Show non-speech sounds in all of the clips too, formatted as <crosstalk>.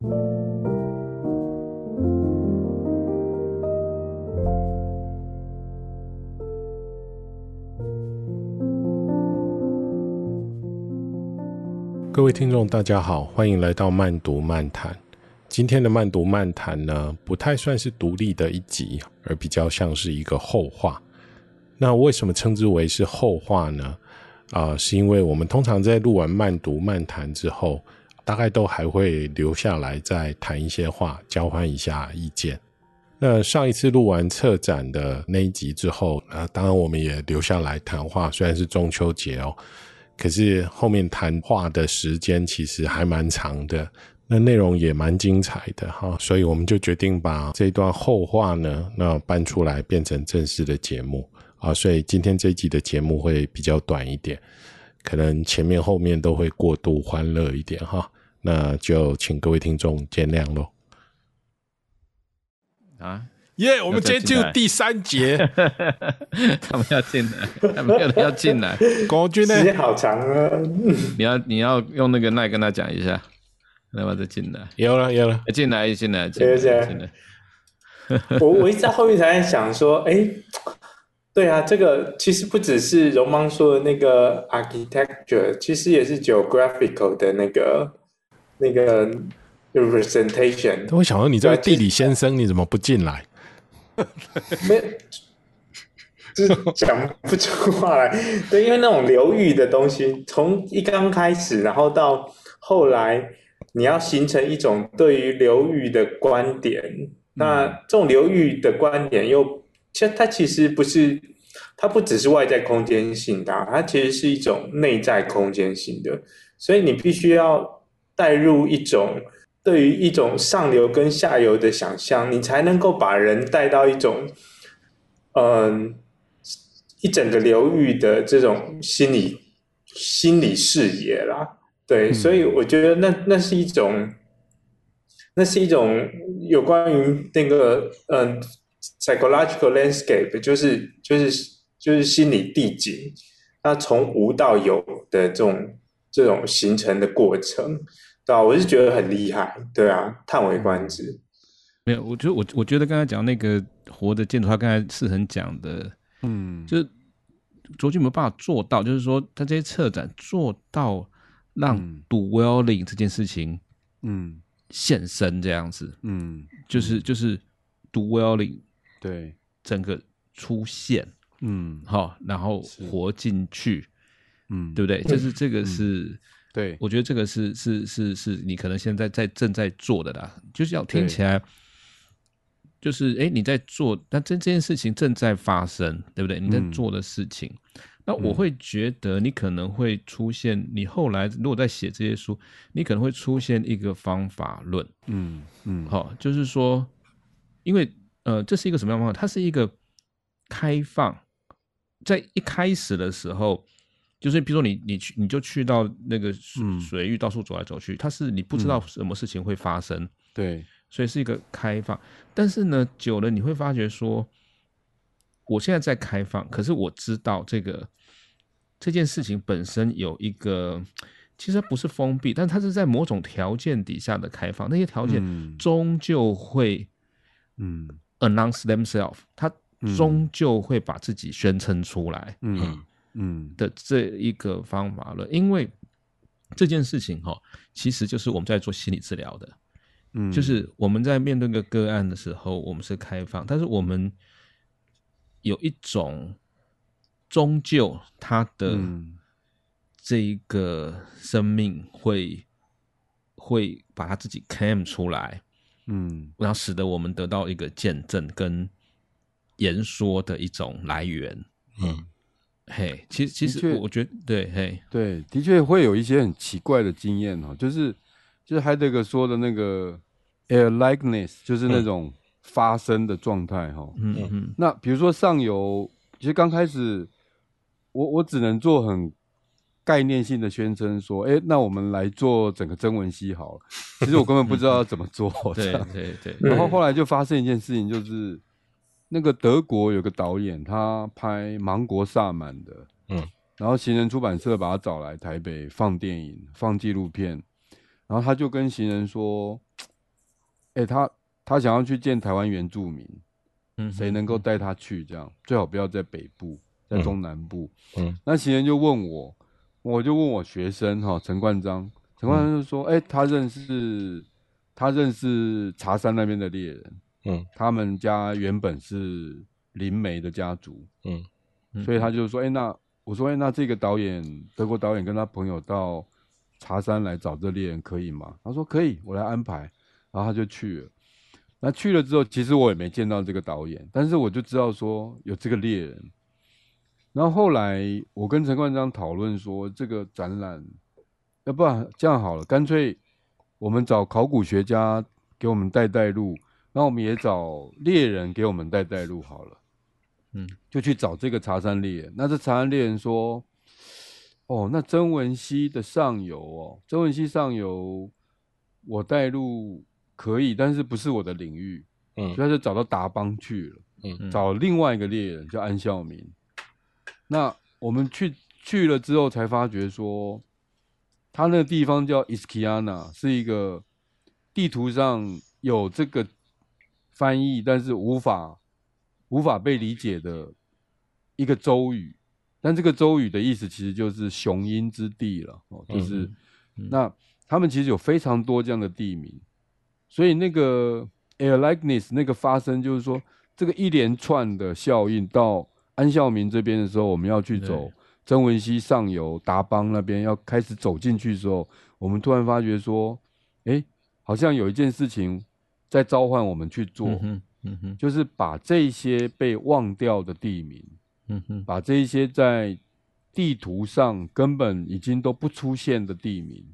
各位听众，大家好，欢迎来到慢读漫谈。今天的慢读漫谈呢，不太算是独立的一集，而比较像是一个后话。那为什么称之为是后话呢？啊、是因为我们通常在录完慢读漫谈之后，大概都还会留下来再谈一些话，交换一下意见。那上一次录完策展的那一集之后，啊、当然我们也留下来谈话，虽然是中秋节哦。可是后面谈话的时间其实还蛮长的，那内容也蛮精彩的哈，所以我们就决定把这段后话呢，那搬出来变成正式的节目啊，所以今天这一集的节目会比较短一点，可能前面后面都会过度欢乐一点哈，那就请各位听众见谅喽。啊。耶！Yeah, 我们今天进入第三节，<laughs> 他们要进来，他们要要进来。国军呢？时间好长啊！你要你要用那个奈跟他讲一下，那么再进来。有了有了，进来进来进来进来。我我一直在后面才在想说，哎、欸，对啊，这个其实不只是荣邦说的那个 architecture，其实也是 geographical 的那个那个 representation。我想说，你这个地理先生，你怎么不进来？没，就是讲不出话来。<laughs> 对，因为那种流域的东西，从一刚开始，然后到后来，你要形成一种对于流域的观点。嗯、那这种流域的观点又，又其实它其实不是，它不只是外在空间性的，它其实是一种内在空间性的。所以你必须要带入一种。对于一种上游跟下游的想象，你才能够把人带到一种，嗯、呃，一整个流域的这种心理心理视野啦。对，嗯、所以我觉得那那是一种，那是一种有关于那个嗯、呃、psychological landscape，就是就是就是心理地景，它从无到有的这种这种形成的过程。对啊，我是觉得很厉害，对啊，叹为观止。没有，我觉得我我觉得刚才讲那个活的建筑，他刚才是很讲的，嗯，就是卓君有没有办法做到，就是说他这些策展做到让 dwelling 这件事情，嗯，现身这样子，嗯，就是就是 dwelling 对。整个出现，嗯，好，然后活进去，嗯，对不对？就是这个是。对，我觉得这个是是是是你可能现在在正在做的啦，就是要听起来，就是哎你在做，但这这件事情正在发生，对不对？你在做的事情，嗯、那我会觉得你可能会出现，你后来如果在写这些书，你可能会出现一个方法论，嗯嗯，好，就是说，因为呃，这是一个什么样的方法？它是一个开放，在一开始的时候。就是比如说你你去你就去到那个水域到处走来走去，嗯、它是你不知道什么事情会发生，嗯、对，所以是一个开放。但是呢，久了你会发觉说，我现在在开放，可是我知道这个这件事情本身有一个，其实它不是封闭，但它是在某种条件底下的开放。那些条件终究会嗯。announce themselves，它终究会把自己宣称出来，嗯。嗯。嗯的这一个方法论，因为这件事情哈，其实就是我们在做心理治疗的，嗯，就是我们在面对一个个案的时候，我们是开放，但是我们有一种终究他的这一个生命会会把他自己 claim 出来，嗯，然后使得我们得到一个见证跟言说的一种来源，嗯。嘿，其实其实我觉得对，嘿，对，的确会有一些很奇怪的经验哦，就是就是海德格说的那个 air likeness，就是那种发生的状态哈。嗯嗯嗯。那比如说上游，其实刚开始我我只能做很概念性的宣称说，哎，那我们来做整个曾文溪好了。其实我根本不知道要怎么做。<laughs> 对对对。然后后来就发生一件事情，就是。那个德国有个导演，他拍《芒果萨满》的，嗯，然后行人出版社把他找来台北放电影、放纪录片，然后他就跟行人说：“哎、欸，他他想要去见台湾原住民，嗯，谁能够带他去？这样最好不要在北部，在中南部。嗯，嗯那行人就问我，我就问我学生哈，陈冠章，陈冠章就说，哎、嗯欸，他认识他认识茶山那边的猎人，嗯，他们家原本是灵媒的家族，嗯，所以他就说，哎、欸，那我说，哎、欸，那这个导演，德国导演跟他朋友到茶山来找这猎人可以吗？他说可以，我来安排。然后他就去了。那去了之后，其实我也没见到这个导演，但是我就知道说有这个猎人。然后后来我跟陈冠章讨论说，这个展览，要不然这样好了，干脆我们找考古学家给我们带带路，然后我们也找猎人给我们带带路好了。嗯，就去找这个茶山猎人。那这茶山猎人说。哦，那曾文溪的上游哦，曾文溪上游，我带路可以，但是不是我的领域，嗯，所以他就找到达邦去了，嗯，找另外一个猎人叫安孝明。那我们去去了之后，才发觉说，他那个地方叫伊斯基亚纳，是一个地图上有这个翻译，但是无法无法被理解的一个周语。但这个周语的意思其实就是雄鹰之地了，哦，就是、嗯、那他们其实有非常多这样的地名，所以那个 air likeness 那个发生就是说这个一连串的效应到安孝明这边的时候，我们要去走曾文溪上游达邦那边要开始走进去的时候，我们突然发觉说，哎，好像有一件事情在召唤我们去做，嗯嗯、就是把这些被忘掉的地名。嗯哼，把这一些在地图上根本已经都不出现的地名，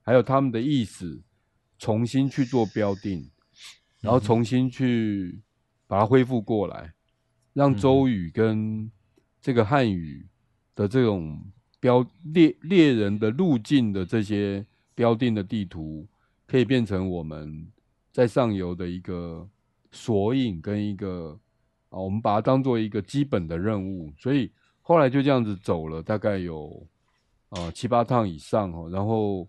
还有他们的意思，重新去做标定，然后重新去把它恢复过来，让周语跟这个汉语的这种标猎猎人的路径的这些标定的地图，可以变成我们在上游的一个索引跟一个。啊，我们把它当做一个基本的任务，所以后来就这样子走了，大概有啊七八趟以上哦，然后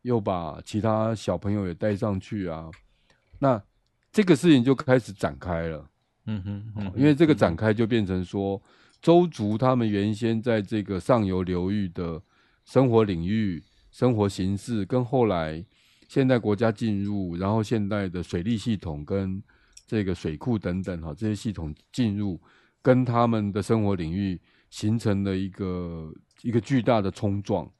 又把其他小朋友也带上去啊，那这个事情就开始展开了，嗯哼，嗯哼，因为这个展开就变成说，周族他们原先在这个上游流域的生活领域、生活形式，跟后来现代国家进入，然后现代的水利系统跟这个水库等等哈，这些系统进入，跟他们的生活领域形成了一个一个巨大的冲撞，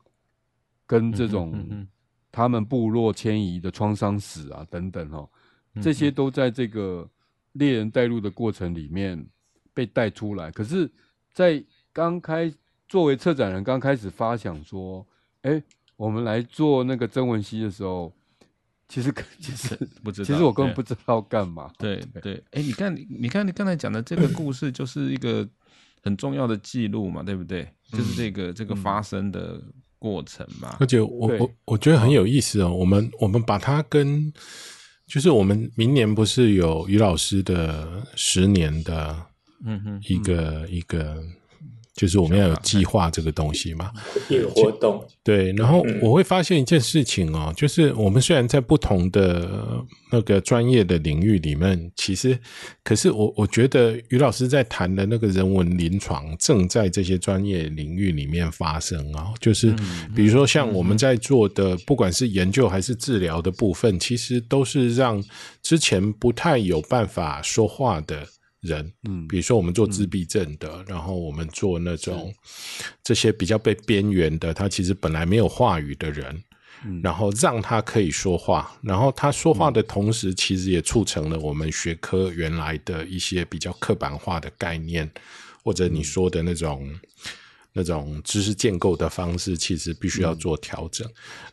跟这种他们部落迁移的创伤史啊等等哈，这些都在这个猎人带路的过程里面被带出来。可是，在刚开作为策展人刚开始发想说，哎，我们来做那个曾文熙的时候。其实，<laughs> 其实不知道。其实我根本不知道干嘛。对对，哎，你看，你看，你刚才讲的这个故事，就是一个很重要的记录嘛，对不对？就是这个这个发生的过程嘛。而且我我我觉得很有意思哦。我们我们把它跟，就是我们明年不是有于老师的十年的，嗯哼，一个一个。就是我们要有计划这个东西嘛，活动。对，然后我会发现一件事情哦，就是我们虽然在不同的那个专业的领域里面，其实，可是我我觉得于老师在谈的那个人文临床，正在这些专业领域里面发生啊。就是比如说像我们在做的，不管是研究还是治疗的部分，其实都是让之前不太有办法说话的。人，嗯，比如说我们做自闭症的，嗯，然后我们做那种这些比较被边缘的，他其实本来没有话语的人，嗯，然后让他可以说话，然后他说话的同时，其实也促成了我们学科原来的一些比较刻板化的概念，或者你说的那种。那种知识建构的方式，其实必须要做调整。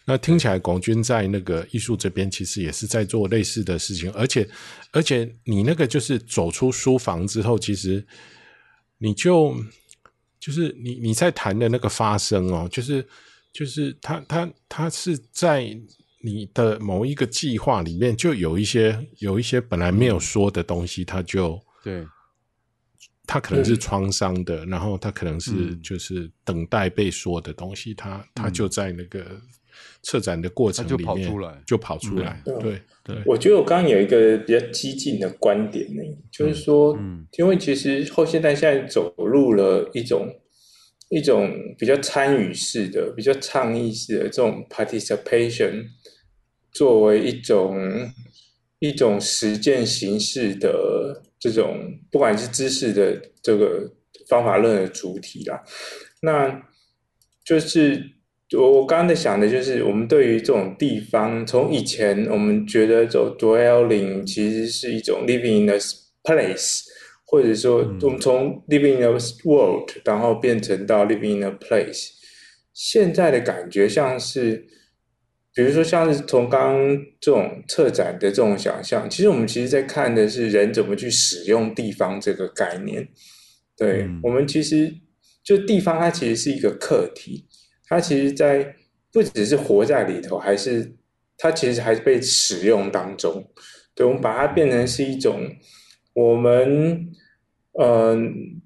那听起来，广军在那个艺术这边，其实也是在做类似的事情。而且，而且你那个就是走出书房之后，其实你就就是你你在谈的那个发生哦，就是就是他他他是在你的某一个计划里面，就有一些有一些本来没有说的东西，他就对。他可能是创伤的，然后他可能是就是等待被说的东西，他他就在那个策展的过程里面就跑出来，就跑出来。对对，对。我觉得我刚刚有一个比较激进的观点呢，就是说，嗯，因为其实后现代现在走入了一种一种比较参与式的、比较倡议式的这种 participation，作为一种一种实践形式的这种，不管是知识的这个方法论的主体啦，那就是。我我刚刚在想的就是，我们对于这种地方，从以前我们觉得走 dwelling 其实是一种 living in a place，或者说我们从 living in a world，然后变成到 living in a place。现在的感觉像是，比如说像是从刚刚这种策展的这种想象，其实我们其实在看的是人怎么去使用地方这个概念。对，我们其实就地方，它其实是一个课题。它其实，在不只是活在里头，还是它其实还是被使用当中。对，我们把它变成是一种我们嗯、呃、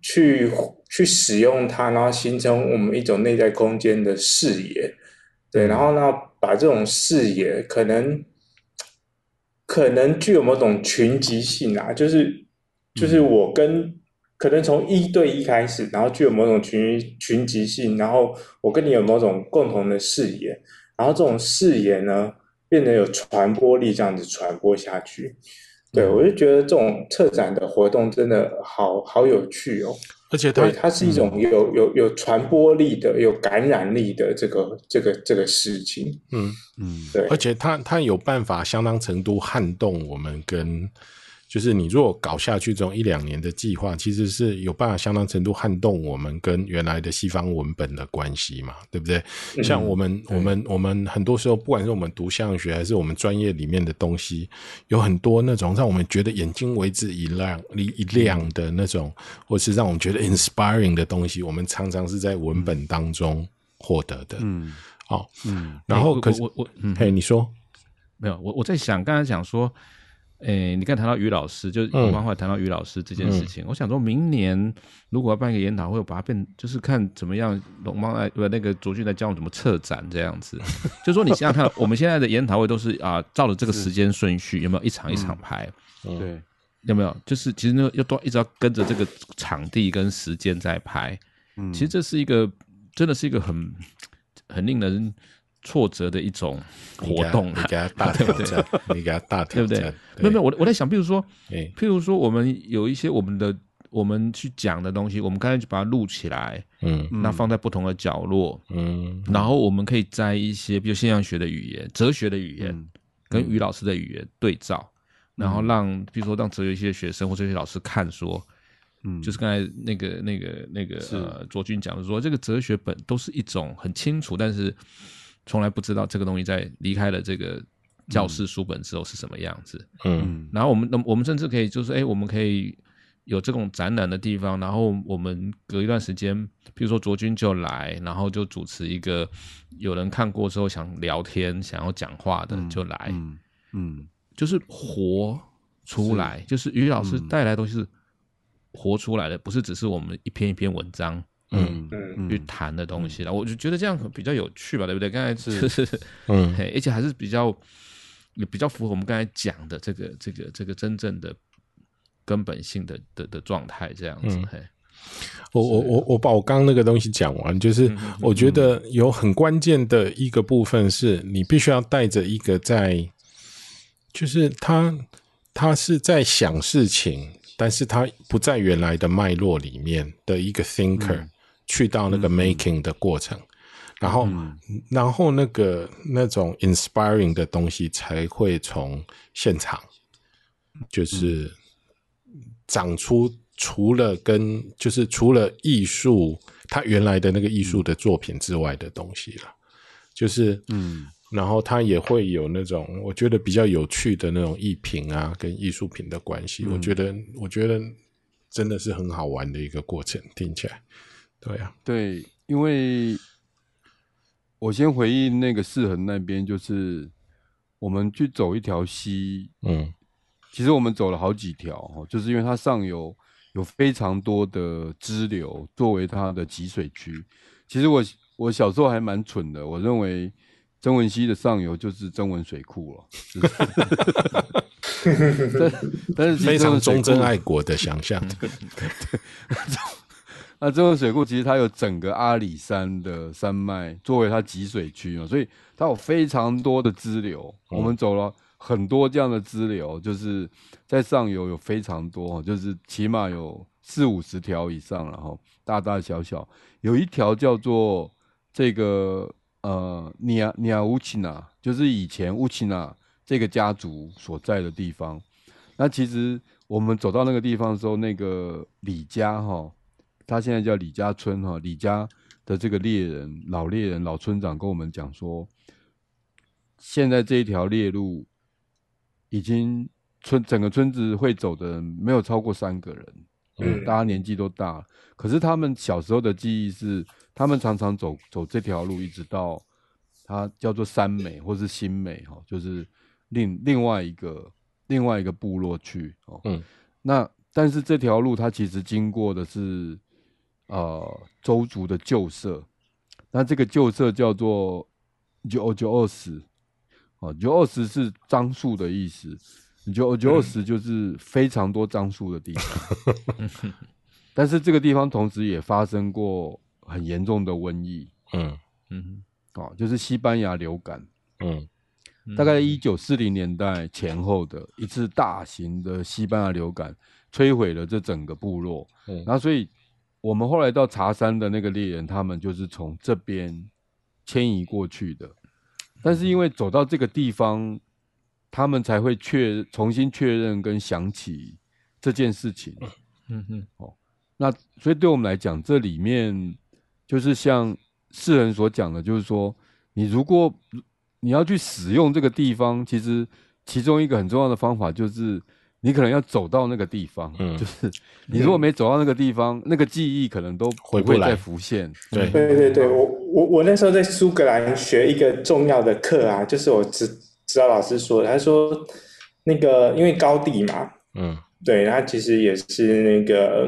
去去使用它，然后形成我们一种内在空间的视野。对，然后呢，把这种视野可能可能具有某种群集性啊，就是就是我跟。可能从一对一开始，然后具有某种群群集性，然后我跟你有某种共同的视野，然后这种视野呢，变得有传播力，这样子传播下去。对，我就觉得这种策展的活动真的好好有趣哦，而且它它是一种有有有传播力的、有感染力的这个这个这个事情。嗯嗯，对，而且它它有办法相当程度撼动我们跟。就是你如果搞下去这种一两年的计划，其实是有办法相当程度撼动我们跟原来的西方文本的关系嘛，对不对？嗯、像我们我们我们很多时候，不管是我们读相学还是我们专业里面的东西，有很多那种让我们觉得眼睛为之一亮一亮的那种，或是让我们觉得 inspiring 的东西，我们常常是在文本当中获得的。嗯，好、哦，嗯，然后可是我我嗯，嘿，你说没有？我我在想，刚才讲说。诶，你刚才谈到于老师，就是我刚才谈到于老师这件事情，嗯嗯、我想说明年如果要办一个研讨会，我把它变，就是看怎么样龙猫来不那个卓俊在教我怎么策展这样子。就是说你想想看，我们现在的研讨会都是啊，照着这个时间顺序，有没有一场一场排？嗯、对，有没有？就是其实呢，要多一直要跟着这个场地跟时间在排。嗯，其实这是一个真的是一个很很令人。挫折的一种活动，你给他大挑战，<laughs> 你给他大挑战，对不对？没有没有，我我在想，譬如说，譬如说，我们有一些我们的我们去讲的东西，我们刚才就把它录起来，嗯，那放在不同的角落，嗯，然后我们可以在一些，比如现象学的语言、哲学的语言，跟于老师的语言对照，然后让，比如说让哲学系的学生或哲学老师看说，嗯，就是刚才那个那个那个呃卓君讲的说，这个哲学本都是一种很清楚，但是。从来不知道这个东西在离开了这个教室书本之后是什么样子。嗯，然后我们，那我们甚至可以就是，哎，我们可以有这种展览的地方，然后我们隔一段时间，比如说卓君就来，然后就主持一个，有人看过之后想聊天、想要讲话的就来。嗯，嗯，就是活出来，是就是于老师带来的东西是活出来的，不是只是我们一篇一篇文章。嗯嗯，去谈的东西了，嗯、我就觉得这样比较有趣吧，对不对？刚才是，<laughs> 是嗯，而且还是比较也比较符合我们刚才讲的这个这个这个真正的根本性的的的状态，这样子。嗯、嘿，我我我我把我刚刚那个东西讲完，就是我觉得有很关键的一个部分是你必须要带着一个在，就是他他是在想事情，但是他不在原来的脉络里面的一个 thinker。嗯去到那个 making 的过程，嗯、然后，嗯、然后那个那种 inspiring 的东西才会从现场，就是长出除了跟就是除了艺术，他原来的那个艺术的作品之外的东西了，就是，嗯，然后他也会有那种我觉得比较有趣的那种艺品啊，跟艺术品的关系，嗯、我觉得，我觉得真的是很好玩的一个过程，听起来。对啊，对，因为我先回忆那个四横那边，就是我们去走一条溪，嗯，其实我们走了好几条，就是因为它上游有非常多的支流作为它的集水区。其实我我小时候还蛮蠢的，我认为曾文溪的上游就是曾文水库了。<laughs> 但是非常忠贞爱国的想象。<laughs> <laughs> 对，那这个水库其实它有整个阿里山的山脉作为它集水区嘛，所以它有非常多的支流。我们走了很多这样的支流，就是在上游有非常多，就是起码有四五十条以上，然后大大小小，有一条叫做这个。呃，尼亚尼亚乌奇纳就是以前乌奇纳这个家族所在的地方。那其实我们走到那个地方的时候，那个李家哈，他现在叫李家村哈，李家的这个猎人老猎人老村长跟我们讲说，现在这一条猎路已经村整个村子会走的人没有超过三个人，嗯，大家年纪都大了，可是他们小时候的记忆是。他们常常走走这条路，一直到它叫做三美或是新美哈，就是另另外一个另外一个部落去哦。嗯，那但是这条路它其实经过的是呃周族的旧社，那这个旧社叫做九九二十哦，九二十是樟树的意思，九九二十就是非常多樟树的地方。嗯、<laughs> 但是这个地方同时也发生过。很严重的瘟疫，嗯。嗯，哦，就是西班牙流感，嗯，大概一九四零年代前后的一次大型的西班牙流感，摧毁了这整个部落，嗯，然后所以我们后来到茶山的那个猎人，他们就是从这边迁移过去的，但是因为走到这个地方，他们才会确重新确认跟想起这件事情，嗯嗯，哦，那所以对我们来讲，这里面。就是像世人所讲的，就是说，你如果你要去使用这个地方，其实其中一个很重要的方法就是，你可能要走到那个地方。嗯，就是你如果没走到那个地方，嗯、那个记忆可能都不会再浮现。对对对对，我我我那时候在苏格兰学一个重要的课啊，就是我指指导老师说，他说那个因为高地嘛，嗯，对，他其实也是那个。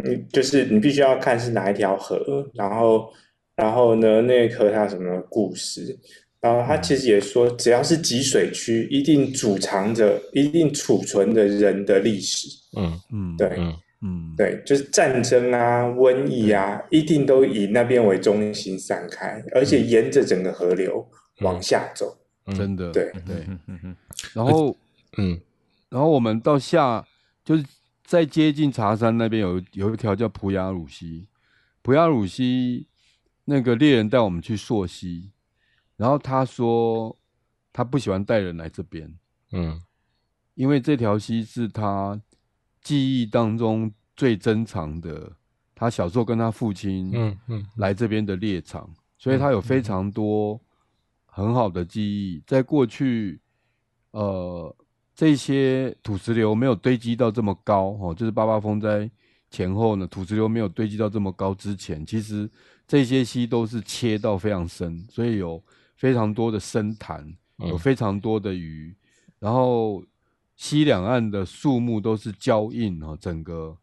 嗯就是你必须要看是哪一条河，然后，然后呢，那个河它有什么故事？然后他其实也说，只要是集水区，一定储藏着、一定储存着人的历史。嗯。嗯，对，嗯。嗯，对，就是战争啊、瘟疫啊，一定都以那边为中心散开，而且沿着整个河流往下走。真的，对对，嗯嗯，然后，嗯，然后我们到下就是。在接近茶山那边有有一条叫普雅鲁溪，普雅鲁溪那个猎人带我们去溯溪，然后他说他不喜欢带人来这边，嗯，因为这条溪是他记忆当中最珍藏的，他小时候跟他父亲嗯嗯来这边的猎场，所以他有非常多很好的记忆，在过去呃。这些土石流没有堆积到这么高，哦，就是八八风灾前后呢，土石流没有堆积到这么高之前，其实这些溪都是切到非常深，所以有非常多的深潭，有非常多的鱼，嗯、然后西两岸的树木都是胶印，哈，整个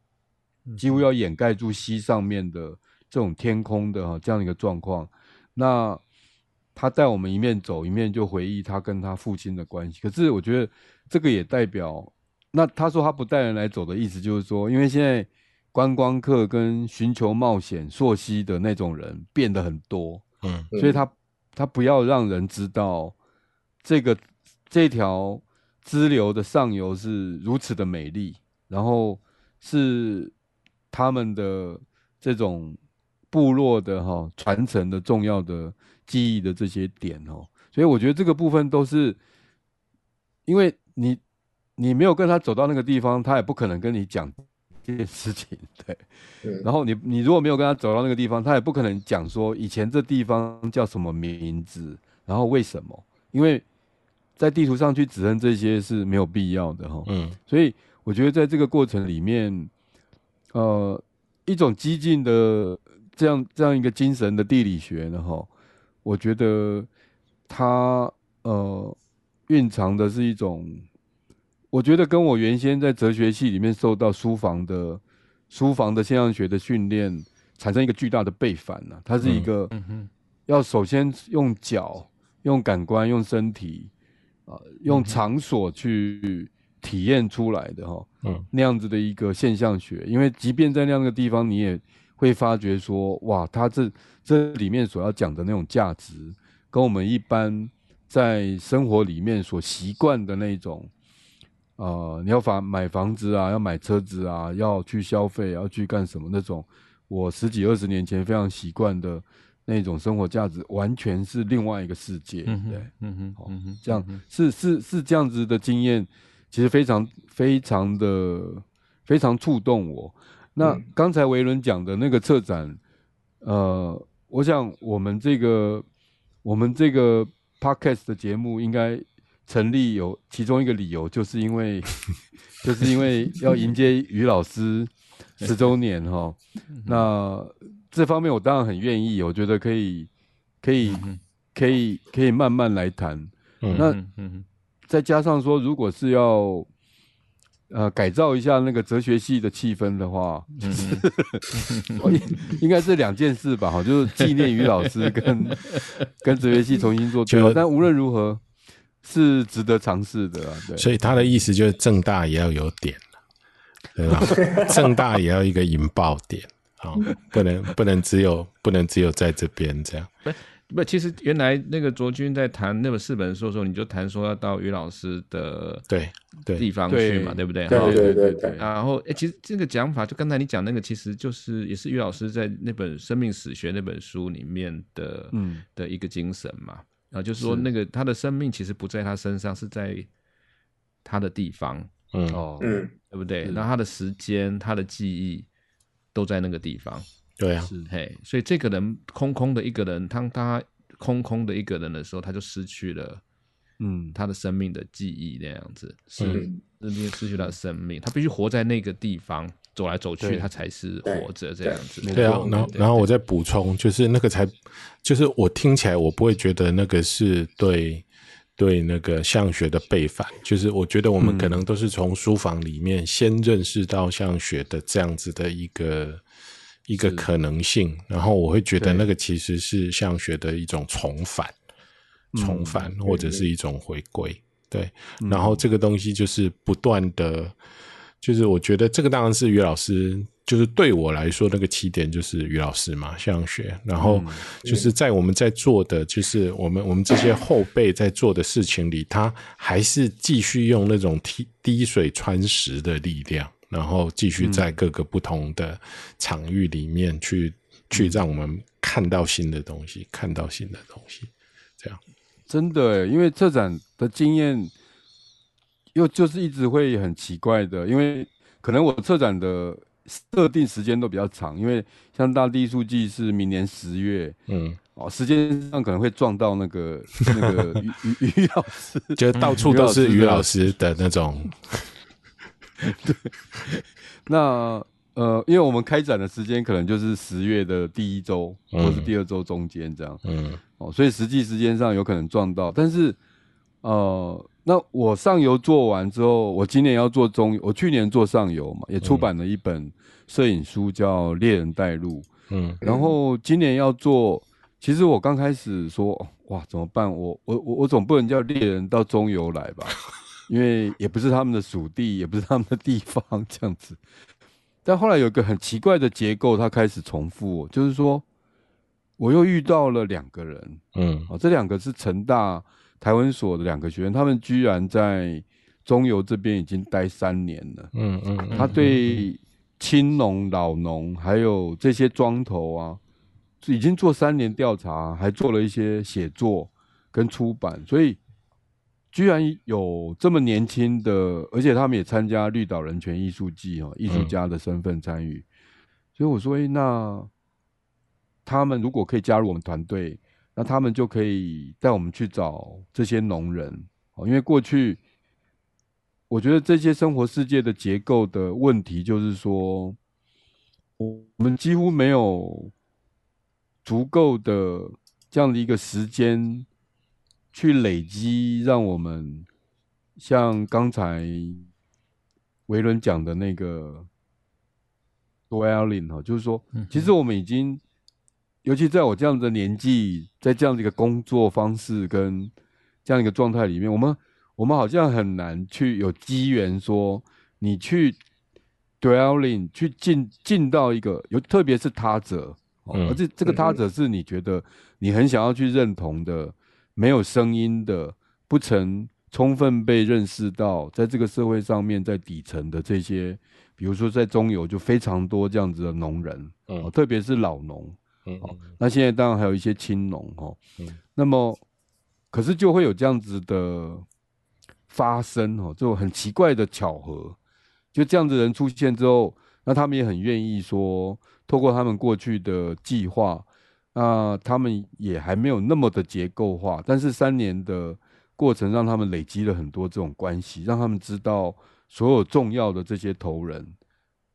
几乎要掩盖住西上面的这种天空的哈这样一个状况。那他带我们一面走一面就回忆他跟他父亲的关系，可是我觉得。这个也代表，那他说他不带人来走的意思，就是说，因为现在观光客跟寻求冒险溯溪的那种人变得很多，嗯，所以他他不要让人知道这个这条支流的上游是如此的美丽，然后是他们的这种部落的哈传承的重要的记忆的这些点哦，所以我觉得这个部分都是因为。你你没有跟他走到那个地方，他也不可能跟你讲件事情，对。嗯、然后你你如果没有跟他走到那个地方，他也不可能讲说以前这地方叫什么名字，然后为什么？因为在地图上去指认这些是没有必要的哈。嗯。所以我觉得在这个过程里面，呃，一种激进的这样这样一个精神的地理学呢，哈，我觉得它呃。蕴藏的是一种，我觉得跟我原先在哲学系里面受到书房的书房的现象学的训练，产生一个巨大的背反呢、啊。它是一个要首先用脚用感官、用身体啊、呃、用场所去体验出来的哈，嗯，那样子的一个现象学，因为即便在那样的地方，你也会发觉说，哇，它这这里面所要讲的那种价值，跟我们一般在生活里面所习惯的那种。呃，你要房买房子啊，要买车子啊，要去消费，要去干什么？那种我十几二十年前非常习惯的那种生活价值，完全是另外一个世界。对，嗯哼，好，这样是是是这样子的经验，其实非常非常的非常触动我。那刚才维伦讲的那个策展，呃，我想我们这个我们这个 podcast 的节目应该。成立有其中一个理由，就是因为 <laughs> 就是因为要迎接于老师十周年哈。那这方面我当然很愿意，我觉得可以可以可以可以慢慢来谈。那再加上说，如果是要呃改造一下那个哲学系的气氛的话，<laughs> 应应该是两件事吧？哈，就是纪念于老师跟 <laughs> 跟哲学系重新做对话。但无论如何。是值得尝试的啊，对。所以他的意思就是正大也要有点，对吧？<laughs> 正大也要一个引爆点啊，不能不能只有不能只有在这边这样。不不，其实原来那个卓君在谈那本四本书的时候，你就谈说要到于老师的对对地方去嘛，对不对？对对对对。然后哎，其实这个讲法，就刚才你讲那个，其实就是也是于老师在那本生命史学那本书里面的嗯的一个精神嘛。啊，就是说，那个他的生命其实不在他身上，是在他的地方，嗯。哦，嗯，对不对？那他的时间、他的记忆都在那个地方，对啊，是嘿，所以这个人空空的一个人，当他空空的一个人的时候，他就失去了，嗯，他的生命的记忆那样子，是，那边失去了生命，他必须活在那个地方。走来走去，他才是活着这样子。对啊，然后然后我再补充，就是那个才，就是我听起来我不会觉得那个是对对那个相学的背反，就是我觉得我们可能都是从书房里面先认识到相学的这样子的一个一个可能性，然后我会觉得那个其实是相学的一种重返，重返或者是一种回归。对，然后这个东西就是不断的。就是我觉得这个当然是于老师，就是对我来说那个起点就是于老师嘛，相学。然后就是在我们在做的，就是我们我们这些后辈在做的事情里，他还是继续用那种滴滴水穿石的力量，然后继续在各个不同的场域里面去去让我们看到新的东西，看到新的东西。这样真的，因为策展的经验。又就是一直会很奇怪的，因为可能我策展的设定时间都比较长，因为像大地艺术季是明年十月，嗯，哦，时间上可能会撞到那个那个于于于老师，<laughs> 就到处都是于老师的那种。<laughs> 对，那呃，因为我们开展的时间可能就是十月的第一周，嗯、或是第二周中间这样，嗯，哦，所以实际时间上有可能撞到，但是呃。那我上游做完之后，我今年要做中，我去年做上游嘛，也出版了一本摄影书叫《猎人带路》。嗯，然后今年要做，其实我刚开始说，哇，怎么办？我我我我总不能叫猎人到中游来吧？<laughs> 因为也不是他们的属地，也不是他们的地方这样子。但后来有一个很奇怪的结构，它开始重复，就是说，我又遇到了两个人，嗯，啊，这两个是成大。台湾所的两个学员，他们居然在中游这边已经待三年了。嗯嗯，嗯，他对青农、老农还有这些庄头啊，已经做三年调查，还做了一些写作跟出版，所以居然有这么年轻的，而且他们也参加绿岛人权艺术季哦，艺术家的身份参与。嗯、所以我说，哎，那他们如果可以加入我们团队。那他们就可以带我们去找这些农人哦，因为过去我觉得这些生活世界的结构的问题，就是说我们几乎没有足够的这样的一个时间去累积，让我们像刚才维伦讲的那个 dwelling 哈，就是说，其实我们已经。尤其在我这样的年纪，在这样的一个工作方式跟这样一个状态里面，我们我们好像很难去有机缘说你去 dwelling 去进进到一个有，特别是他者，嗯、而且这个他者是你觉得你很想要去认同的，没有声音的，不曾充分被认识到，在这个社会上面，在底层的这些，比如说在中游就非常多这样子的农人，嗯，特别是老农。嗯，好，那现在当然还有一些青农哦，嗯，那么可是就会有这样子的发生哦，这种很奇怪的巧合，就这样子的人出现之后，那他们也很愿意说，透过他们过去的计划，那他们也还没有那么的结构化，但是三年的过程让他们累积了很多这种关系，让他们知道所有重要的这些头人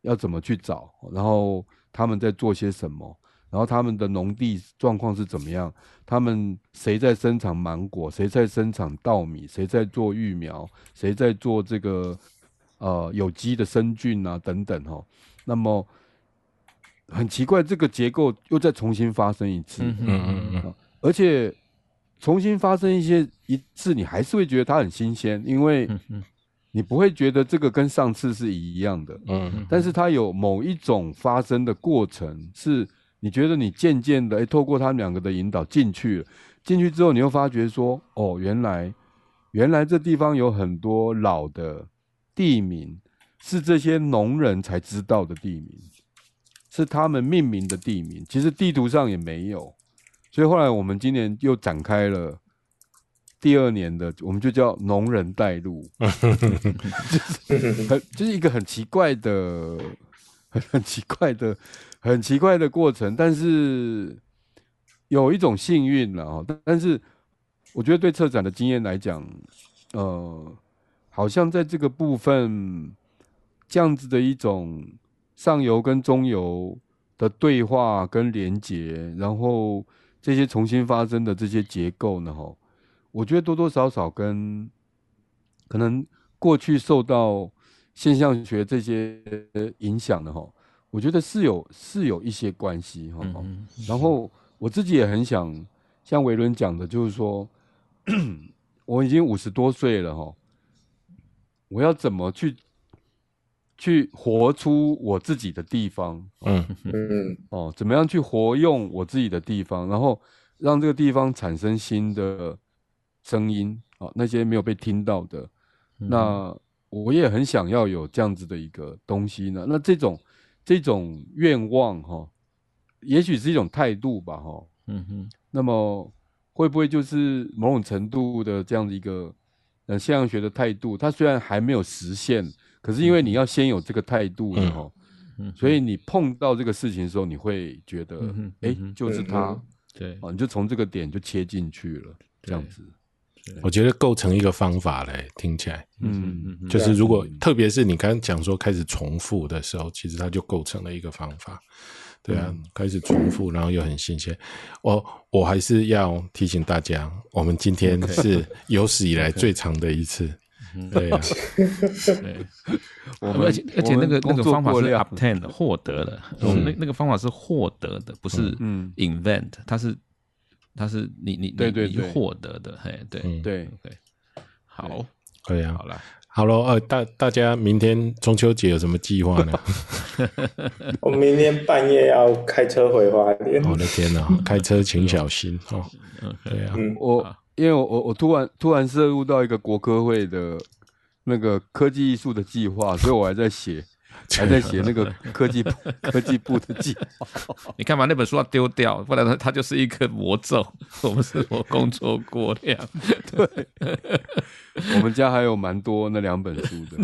要怎么去找，然后他们在做些什么。然后他们的农地状况是怎么样？他们谁在生产芒果？谁在生产稻米？谁在做育苗？谁在做这个呃有机的生菌啊？等等哈。那么很奇怪，这个结构又再重新发生一次。嗯嗯嗯。而且重新发生一些一次，你还是会觉得它很新鲜，因为你不会觉得这个跟上次是一样的。嗯。但是它有某一种发生的过程是。你觉得你渐渐的，哎，透过他们两个的引导进去了，进去之后，你又发觉说，哦，原来，原来这地方有很多老的地名，是这些农人才知道的地名，是他们命名的地名，其实地图上也没有。所以后来我们今年又展开了第二年的，我们就叫农人带路，<laughs> 就是很，就是一个很奇怪的，很很奇怪的。很奇怪的过程，但是有一种幸运了哦。但是我觉得对策展的经验来讲，呃，好像在这个部分这样子的一种上游跟中游的对话跟连接，然后这些重新发生的这些结构呢，哈，我觉得多多少少跟可能过去受到现象学这些影响的哈。我觉得是有是有一些关系哈，嗯、然后我自己也很想像维伦讲的，就是说，我已经五十多岁了哈，我要怎么去去活出我自己的地方？嗯嗯哦，怎么样去活用我自己的地方，然后让这个地方产生新的声音啊，那些没有被听到的，嗯、那我也很想要有这样子的一个东西呢。那这种。这种愿望哈，也许是一种态度吧哈。嗯哼。那么会不会就是某种程度的这样的一个呃现象学的态度？它虽然还没有实现，可是因为你要先有这个态度的哈，嗯，所以你碰到这个事情的时候，你会觉得哎，就是它，对，啊，你就从这个点就切进去了，这样子。我觉得构成一个方法嘞，听起来，嗯嗯嗯，就是如果特别是你刚刚讲说开始重复的时候，其实它就构成了一个方法，对啊，开始重复，然后又很新鲜。我我还是要提醒大家，我们今天是有史以来最长的一次，对啊，<laughs> 我们而且而且那个那个方法是 obtain 获得的，我们那那个方法是获得的，不是嗯。invent，它是。他是你你对对对获得的嘿对对对好可以啊好了好了呃大大家明天中秋节有什么计划呢？<laughs> 我明天半夜要开车回花莲。我的天哪，开车请小心哦。对啊，我因为我我我突然突然涉入到一个国科会的那个科技艺术的计划，所以我还在写。<laughs> 还在写那个科技部 <laughs> 科技部的计划，<laughs> 你看嘛，那本书要丢掉，不然它它就是一个魔咒。我们是我工作过量，对，我们家还有蛮多那两本书的。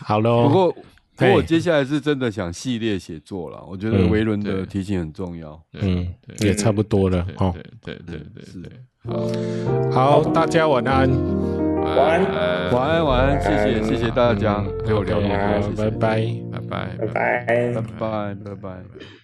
好喽，不过不过我接下来是真的想系列写作了。我觉得维伦的提醒很重要。嗯，也差不多了。哦，对对对，是。好，大家晚安。晚安，晚安，晚安，谢谢，谢谢大家。陪我聊天，拜拜，拜拜，拜拜，拜拜，拜拜。